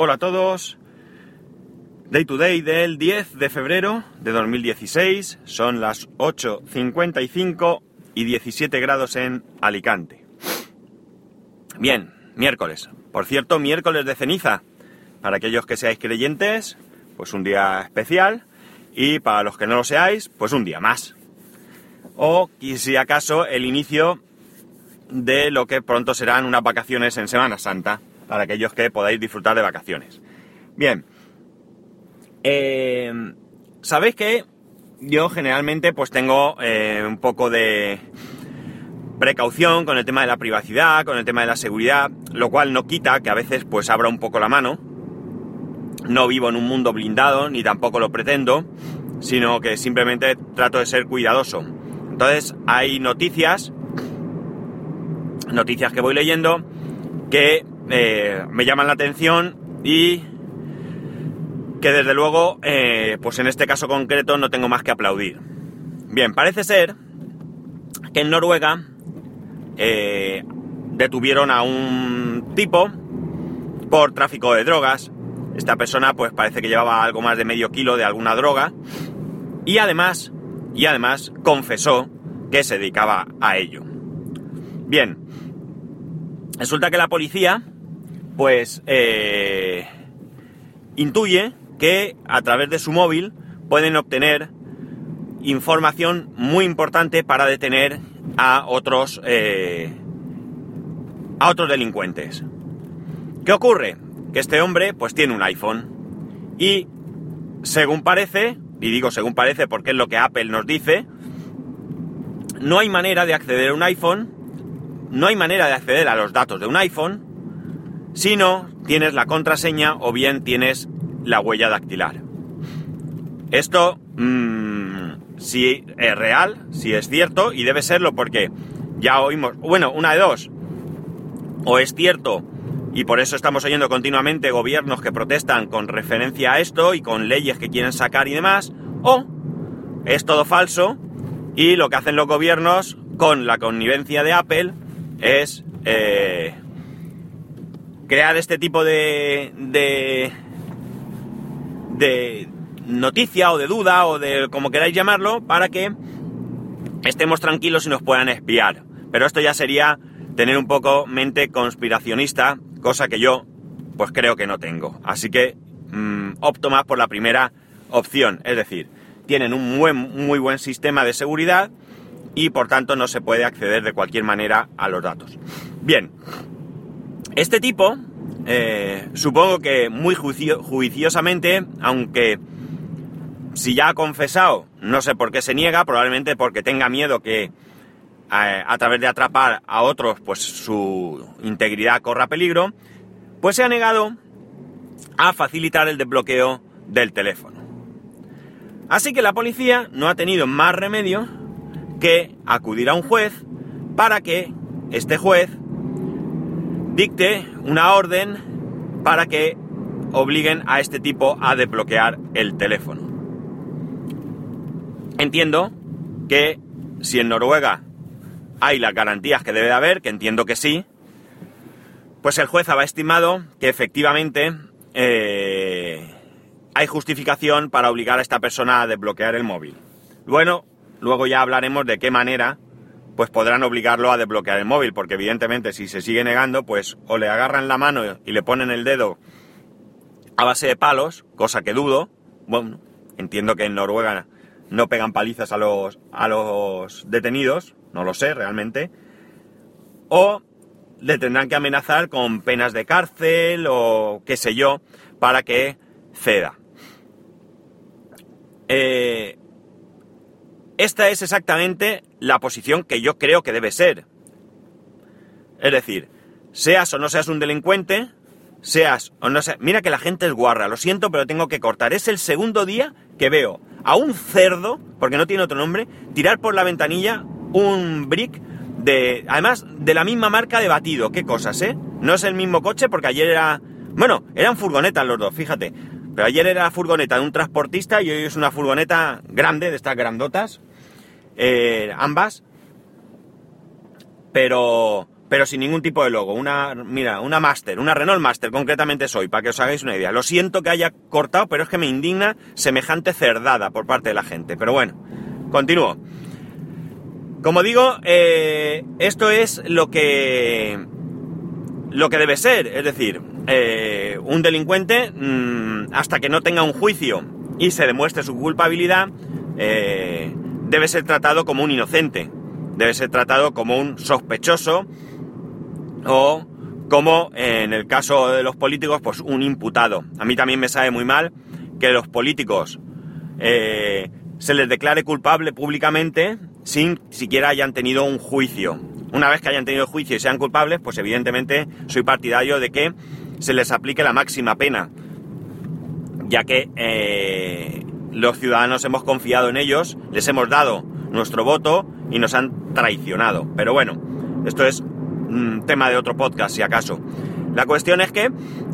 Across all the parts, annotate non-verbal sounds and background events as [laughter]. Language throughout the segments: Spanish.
Hola a todos. Day to day del 10 de febrero de 2016. Son las 8.55 y 17 grados en Alicante. Bien, miércoles. Por cierto, miércoles de ceniza. Para aquellos que seáis creyentes, pues un día especial. Y para los que no lo seáis, pues un día más. O, si acaso, el inicio de lo que pronto serán unas vacaciones en Semana Santa, para aquellos que podáis disfrutar de vacaciones. Bien, eh, sabéis que yo generalmente pues tengo eh, un poco de precaución con el tema de la privacidad, con el tema de la seguridad, lo cual no quita que a veces pues abra un poco la mano. No vivo en un mundo blindado, ni tampoco lo pretendo, sino que simplemente trato de ser cuidadoso. Entonces hay noticias noticias que voy leyendo que eh, me llaman la atención y que desde luego, eh, pues en este caso concreto no tengo más que aplaudir. Bien, parece ser que en Noruega eh, detuvieron a un tipo por tráfico de drogas. Esta persona pues parece que llevaba algo más de medio kilo de alguna droga y además, y además confesó que se dedicaba a ello. Bien, resulta que la policía, pues, eh, intuye que a través de su móvil pueden obtener información muy importante para detener a otros, eh, a otros delincuentes. ¿Qué ocurre? Que este hombre, pues, tiene un iPhone y, según parece, y digo según parece porque es lo que Apple nos dice, no hay manera de acceder a un iPhone, no hay manera de acceder a los datos de un iPhone si no tienes la contraseña o bien tienes la huella dactilar. Esto, mmm, si es real, si es cierto, y debe serlo porque ya oímos, bueno, una de dos, o es cierto, y por eso estamos oyendo continuamente gobiernos que protestan con referencia a esto y con leyes que quieren sacar y demás, o es todo falso y lo que hacen los gobiernos con la connivencia de Apple es eh, crear este tipo de, de, de noticia o de duda o de como queráis llamarlo para que estemos tranquilos y nos puedan espiar. Pero esto ya sería tener un poco mente conspiracionista, cosa que yo pues creo que no tengo. Así que mmm, opto más por la primera opción, es decir, tienen un buen, muy buen sistema de seguridad y por tanto no se puede acceder de cualquier manera a los datos. Bien, este tipo, eh, supongo que muy juicio, juiciosamente, aunque si ya ha confesado, no sé por qué se niega, probablemente porque tenga miedo que a través de atrapar a otros, pues su integridad corra peligro, pues se ha negado a facilitar el desbloqueo del teléfono. Así que la policía no ha tenido más remedio que acudir a un juez para que este juez dicte una orden para que obliguen a este tipo a desbloquear el teléfono. Entiendo que si en Noruega hay las garantías que debe haber, que entiendo que sí, pues el juez ha estimado que efectivamente eh, hay justificación para obligar a esta persona a desbloquear el móvil. Bueno, luego ya hablaremos de qué manera pues podrán obligarlo a desbloquear el móvil, porque evidentemente si se sigue negando, pues o le agarran la mano y le ponen el dedo a base de palos, cosa que dudo. Bueno, entiendo que en Noruega no pegan palizas a los, a los detenidos, no lo sé realmente. O le tendrán que amenazar con penas de cárcel o qué sé yo, para que ceda. Eh, esta es exactamente la posición que yo creo que debe ser. Es decir, seas o no seas un delincuente, seas o no seas... Mira que la gente es guarra, lo siento, pero tengo que cortar. Es el segundo día que veo a un cerdo, porque no tiene otro nombre, tirar por la ventanilla un brick de... Además, de la misma marca de batido. Qué cosas, ¿eh? No es el mismo coche porque ayer era... Bueno, eran furgonetas los dos, fíjate. Pero ayer era la furgoneta de un transportista y hoy es una furgoneta grande, de estas grandotas, eh, ambas. Pero, pero sin ningún tipo de logo. Una, mira, una Master, una Renault Master, concretamente soy, para que os hagáis una idea. Lo siento que haya cortado, pero es que me indigna semejante cerdada por parte de la gente. Pero bueno, continúo. Como digo, eh, esto es lo que lo que debe ser, es decir, eh, un delincuente mm, hasta que no tenga un juicio y se demuestre su culpabilidad, debe ser tratado como un inocente, debe ser tratado como un sospechoso o como en el caso de los políticos, pues un imputado. A mí también me sabe muy mal que los políticos eh, se les declare culpable públicamente sin siquiera hayan tenido un juicio. Una vez que hayan tenido juicio y sean culpables, pues evidentemente soy partidario de que se les aplique la máxima pena, ya que eh, los ciudadanos hemos confiado en ellos, les hemos dado nuestro voto y nos han traicionado. Pero bueno, esto es un tema de otro podcast, si acaso. La cuestión es que,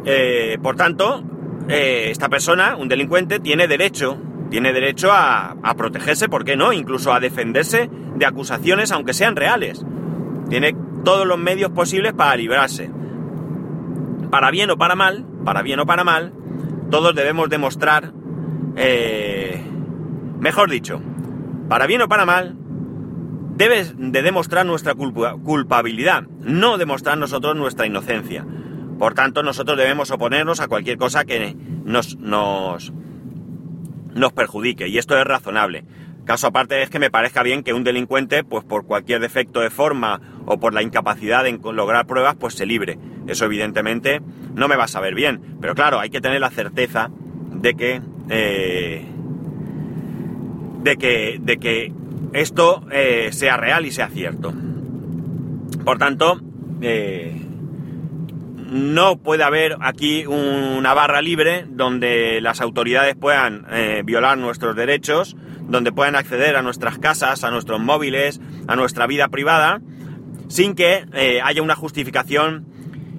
eh, por tanto, eh, esta persona, un delincuente, tiene derecho, tiene derecho a, a protegerse, ¿por qué no? Incluso a defenderse de acusaciones, aunque sean reales. Tiene todos los medios posibles para librarse. Para bien o para mal, para bien o para mal, todos debemos demostrar, eh, mejor dicho, para bien o para mal, debes de demostrar nuestra culpabilidad, no demostrar nosotros nuestra inocencia. Por tanto, nosotros debemos oponernos a cualquier cosa que nos, nos, nos perjudique, y esto es razonable. Caso aparte es que me parezca bien que un delincuente, pues por cualquier defecto de forma o por la incapacidad en lograr pruebas, pues se libre. Eso evidentemente no me va a saber bien. Pero claro, hay que tener la certeza de que. Eh, de que. de que esto eh, sea real y sea cierto. Por tanto, eh, no puede haber aquí una barra libre donde las autoridades puedan violar nuestros derechos donde puedan acceder a nuestras casas, a nuestros móviles, a nuestra vida privada, sin que haya una justificación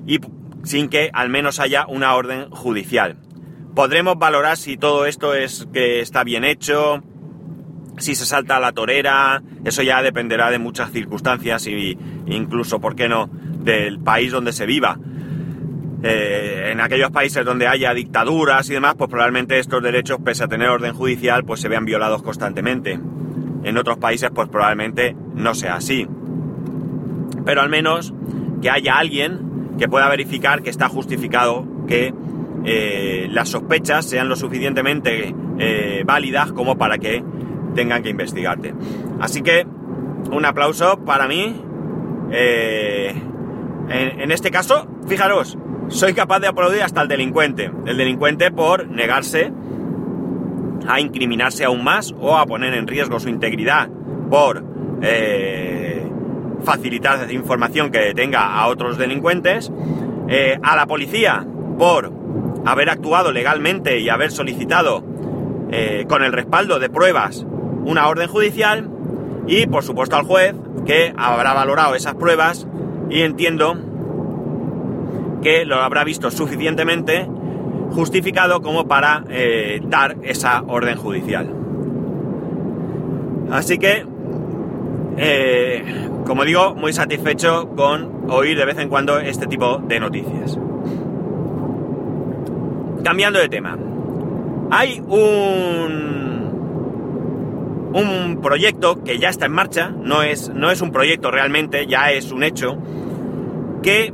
y sin que al menos haya una orden judicial. Podremos valorar si todo esto es que está bien hecho, si se salta a la torera, eso ya dependerá de muchas circunstancias y incluso, ¿por qué no?, del país donde se viva. Eh, en aquellos países donde haya dictaduras y demás, pues probablemente estos derechos, pese a tener orden judicial, pues se vean violados constantemente. En otros países, pues probablemente no sea así. Pero al menos que haya alguien que pueda verificar que está justificado que eh, las sospechas sean lo suficientemente eh, válidas como para que tengan que investigarte. Así que un aplauso para mí. en, este caso, fijaros, soy capaz de aplaudir hasta el delincuente. El delincuente por negarse a incriminarse aún más o a poner en riesgo su integridad por eh, facilitar información que detenga a otros delincuentes. Eh, a la policía por haber actuado legalmente y haber solicitado eh, con el respaldo de pruebas una orden judicial. Y por supuesto al juez que habrá valorado esas pruebas y entiendo que lo habrá visto suficientemente justificado como para eh, dar esa orden judicial. Así que, eh, como digo, muy satisfecho con oír de vez en cuando este tipo de noticias. Cambiando de tema. Hay un, un proyecto que ya está en marcha, no es, no es un proyecto realmente, ya es un hecho, que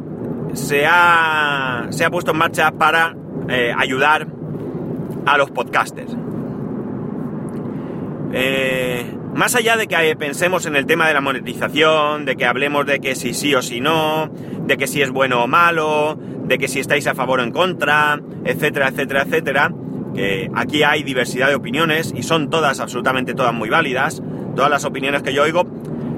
se ha, se ha puesto en marcha para eh, ayudar a los podcasters. Eh, más allá de que pensemos en el tema de la monetización, de que hablemos de que si sí o si no, de que si es bueno o malo, de que si estáis a favor o en contra, etcétera, etcétera, etcétera, que aquí hay diversidad de opiniones y son todas, absolutamente todas muy válidas, todas las opiniones que yo oigo,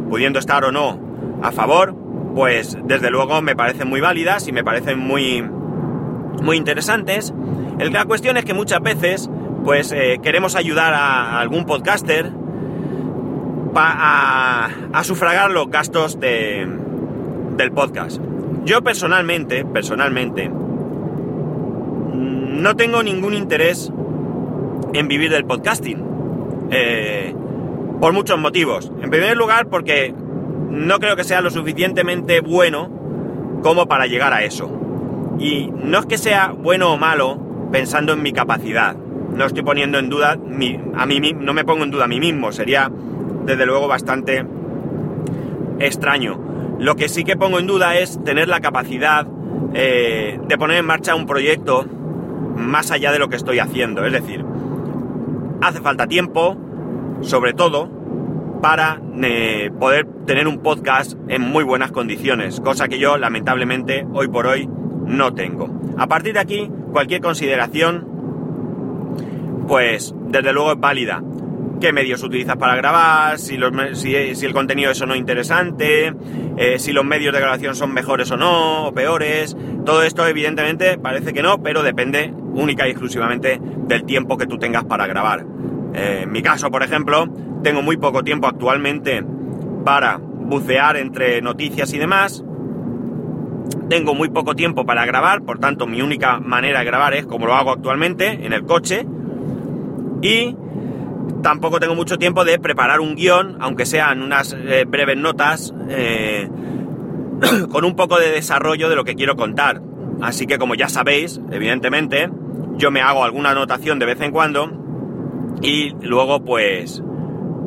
pudiendo estar o no a favor, pues desde luego me parecen muy válidas y me parecen muy, muy interesantes. La cuestión es que muchas veces pues eh, queremos ayudar a, algún podcaster a, a, sufragar los gastos de, del podcast. Yo personalmente, personalmente, no tengo ningún interés en vivir del podcasting. Eh, por muchos motivos. En primer lugar, porque no creo que sea lo suficientemente bueno como para llegar a eso. Y no es que sea bueno o malo pensando en mi capacidad. No estoy poniendo en duda a mí no me pongo en duda a mí mismo, sería desde luego bastante extraño. Lo que sí que pongo en duda es tener la capacidad eh, de poner en marcha un proyecto más allá de lo que estoy haciendo. Es decir, hace falta tiempo, sobre todo, para eh, poder tener un podcast en muy buenas condiciones, cosa que yo lamentablemente hoy por hoy no tengo. A partir de aquí, cualquier consideración, pues desde luego es válida. ¿Qué medios utilizas para grabar? Si, el contenido es o no interesante, eh, si los medios de grabación son mejores o no, o peores. Todo esto evidentemente parece que no, pero depende única y exclusivamente del tiempo que tú tengas para grabar. Eh, en mi caso, por ejemplo, tengo muy poco tiempo actualmente para bucear entre noticias y demás. Tengo muy poco tiempo para grabar, por tanto mi única manera de grabar es como lo hago actualmente, en el coche. Y tampoco tengo mucho tiempo de preparar un guion, aunque sean unas eh, breves notas, eh, [clears throat] con un poco de desarrollo de lo que quiero contar. Así que como ya sabéis, evidentemente, yo me hago alguna anotación de vez en cuando y luego pues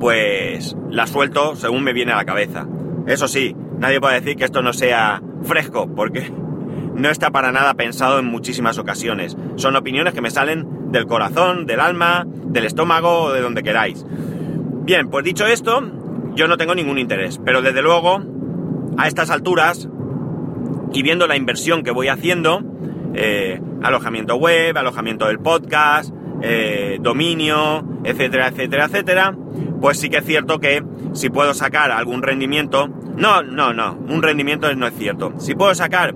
pues la suelto según me viene a la cabeza. Eso sí, nadie puede decir que esto no sea fresco, porque [laughs] no está para nada pensado en muchísimas ocasiones. Son opiniones que me salen del corazón, del alma, del estómago o de donde queráis. Bien, pues dicho esto, yo no tengo ningún interés, pero desde luego, a estas alturas, y viendo la inversión que voy haciendo, eh, alojamiento web, alojamiento del podcast, eh, dominio, etcétera, etcétera, etcétera, pues sí que es cierto que si puedo sacar algún rendimiento, no, no, no, un rendimiento no es cierto. Si puedo sacar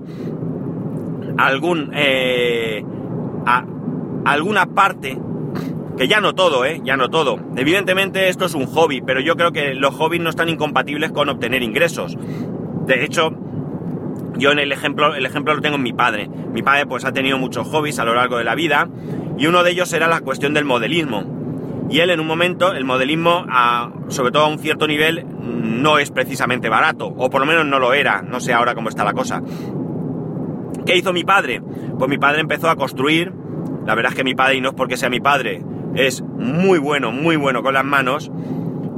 algún, eh, alguna parte, que ya no todo, eh, ya no todo. Evidentemente esto es un hobby, pero yo creo que los hobbies no están incompatibles con obtener ingresos. De hecho, yo en el ejemplo, el ejemplo lo tengo en mi padre. Mi padre pues ha tenido muchos hobbies a lo largo de la vida y uno de ellos era la cuestión del modelismo. Y él en un momento, el modelismo, sobre todo a un cierto nivel, no es precisamente barato, o por lo menos no lo era, no sé ahora cómo está la cosa. ¿Qué hizo mi padre? Pues mi padre empezó a construir, la verdad es que mi padre, y no es porque sea mi padre, es muy bueno, muy bueno con las manos,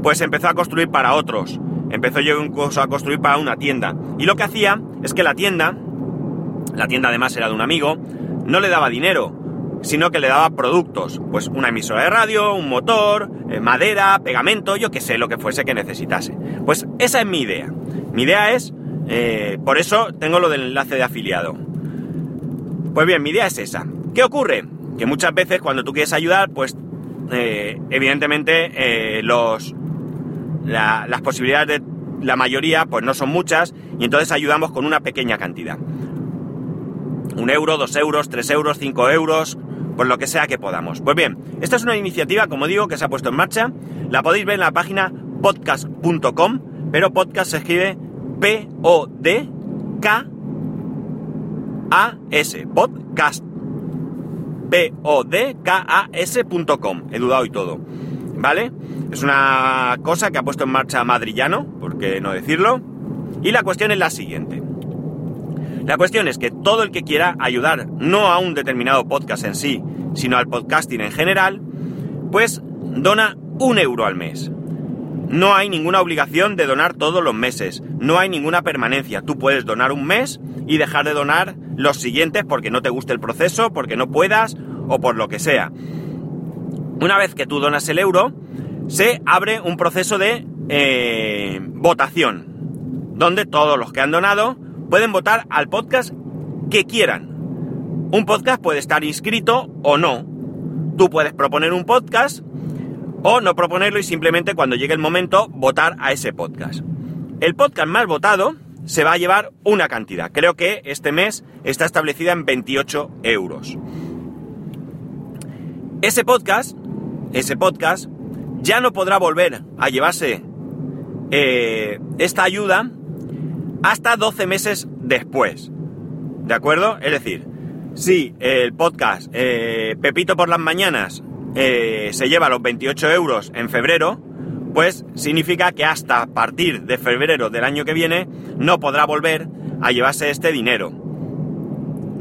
pues empezó a construir para otros. Empezó yo a construir para una tienda. Y lo que hacía es que la tienda, la tienda además era de un amigo, no le daba dinero, sino que le daba productos, pues una emisora de radio, un motor, eh, madera, pegamento, yo que sé, lo que fuese que necesitase. Pues esa es mi idea. Mi idea es, eh, por eso tengo lo del enlace de afiliado. Pues bien, mi idea es esa. ¿Qué ocurre? Que muchas veces cuando tú quieres ayudar, pues eh, evidentemente los, las posibilidades de la mayoría pues no son muchas y entonces ayudamos con una pequeña cantidad. Un euro, dos euros, tres euros, cinco euros, por lo que sea que podamos. Pues bien, esta es una iniciativa, como digo, que se ha puesto en marcha. La podéis ver en la página podcast.com, pero podcast se escribe P-O-D-K-A-S, podcast. P-O-D-K-A-S.com. He dudado y todo. ¿Vale? Es una cosa que ha puesto en marcha Madrillano, por qué no decirlo. Y la cuestión es la siguiente. La cuestión es que todo el que quiera ayudar no a un determinado podcast en sí, sino al podcasting en general, pues dona un euro al mes. No hay ninguna obligación de donar todos los meses, no hay ninguna permanencia. Tú puedes donar un mes y dejar de donar los siguientes porque no te guste el proceso, porque no puedas o por lo que sea. Una vez que tú donas el euro, se abre un proceso de eh, votación, donde todos los que han donado pueden votar al podcast que quieran. Un podcast puede estar inscrito o no. Tú puedes proponer un podcast o no proponerlo y simplemente cuando llegue el momento votar a ese podcast. El podcast más votado se va a llevar una cantidad. Creo que este mes está establecida en 28 euros. Ese podcast, ese podcast, ya no podrá volver a llevarse eh, esta ayuda hasta 12 meses después. ¿De acuerdo? Es decir, si el podcast eh, Pepito por las mañanas eh, se lleva los 28 euros en febrero, pues significa que hasta partir de febrero del año que viene no podrá volver a llevarse este dinero.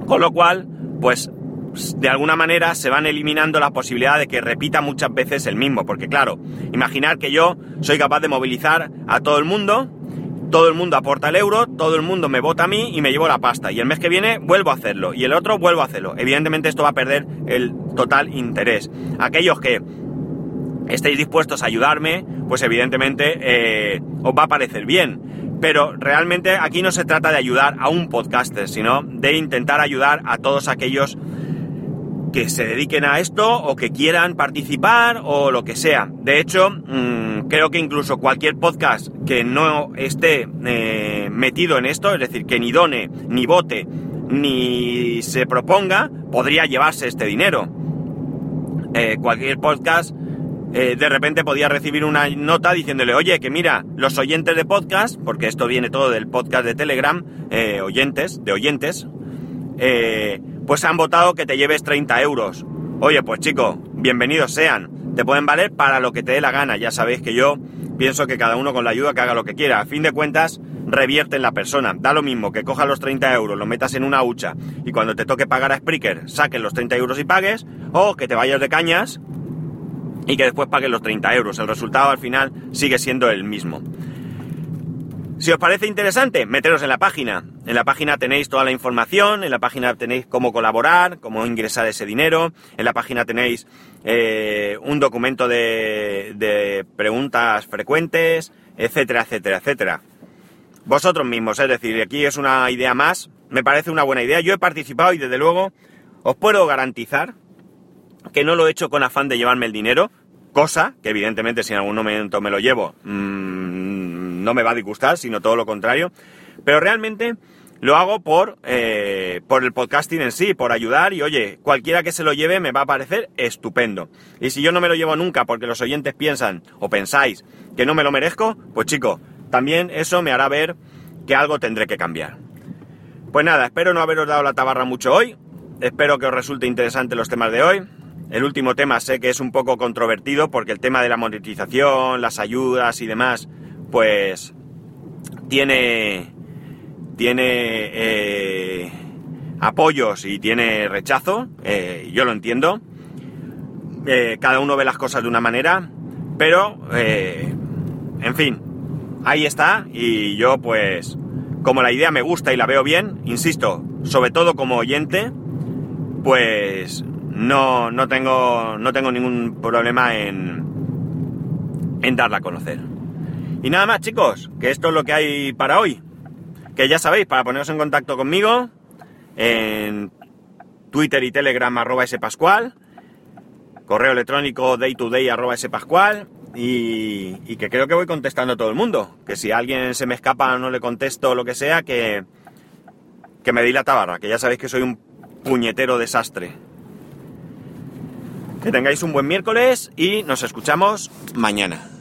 Con lo cual, pues de alguna manera se van eliminando la posibilidad de que repita muchas veces el mismo, porque claro, imaginar que yo soy capaz de movilizar a todo el mundo, todo el mundo aporta el euro, todo el mundo me vota a mí y me llevo la pasta, y el mes que viene vuelvo a hacerlo, y el otro vuelvo a hacerlo. Evidentemente esto va a perder el total interés. Aquellos que estéis dispuestos a ayudarme, pues evidentemente eh, os va a parecer bien. Pero realmente aquí no se trata de ayudar a un podcaster, sino de intentar ayudar a todos aquellos que se dediquen a esto o que quieran participar o lo que sea. De hecho, mm, creo que incluso cualquier podcast que no esté eh, metido en esto, es decir, que ni done, ni vote, ni se proponga, podría llevarse este dinero. Eh, cualquier podcast eh, de repente podía recibir una nota diciéndole, oye, que mira, los oyentes de podcast, porque esto viene todo del podcast de Telegram, oyentes, de oyentes, pues han votado que te lleves 30 euros. Oye, pues chico, bienvenidos sean. Te pueden valer para lo que te dé la gana. Ya sabéis que yo pienso que cada uno con la ayuda que haga lo que quiera. A fin de cuentas, revierte en la persona. Da lo mismo que cojas los 30 euros, los metas en una hucha y cuando te toque pagar a Spreaker, saques los 30 euros y pagues, o que te vayas de cañas y que después pagues los 30 euros. El resultado al final sigue siendo el mismo. Si os parece interesante, meteros en la página. En la página tenéis toda la información, en la página tenéis cómo colaborar, cómo ingresar ese dinero, en la página tenéis eh, un documento de, preguntas frecuentes, etcétera, etcétera, etcétera. Vosotros mismos, es decir, aquí es una idea más, me parece una buena idea. Yo he participado y desde luego os puedo garantizar que no lo he hecho con afán de llevarme el dinero, cosa que evidentemente si en algún momento me lo llevo, mmm, no me va a disgustar, sino todo lo contrario. Pero realmente lo hago por, eh, por el podcasting en sí, por ayudar y oye, cualquiera que se lo lleve me va a parecer estupendo. Y si yo no me lo llevo nunca porque los oyentes piensan o pensáis que no me lo merezco, pues chico, también eso me hará ver que algo tendré que cambiar. Pues nada, espero no haberos dado la tabarra mucho hoy. Espero que os resulte interesante los temas de hoy. El último tema sé que es un poco controvertido porque el tema de la monetización, las ayudas y demás, pues tiene, tiene eh, apoyos y tiene rechazo, eh, yo lo entiendo. Eh, cada uno ve las cosas de una manera, pero, en fin, ahí está y yo pues, como la idea me gusta y la veo bien, insisto, sobre todo como oyente, pues no, no, tengo, no tengo ningún problema en, en darla a conocer. Y nada más, chicos, que esto es lo que hay para hoy. Que ya sabéis, para poneros en contacto conmigo, en Twitter y Telegram arroba spascual, correo electrónico daytoday arroba spascual, y, y que creo que voy contestando a todo el mundo. Que si alguien se me escapa o no le contesto lo que sea, que, que me di la tabarra, que ya sabéis que soy un puñetero desastre. Que tengáis un buen miércoles y nos escuchamos mañana.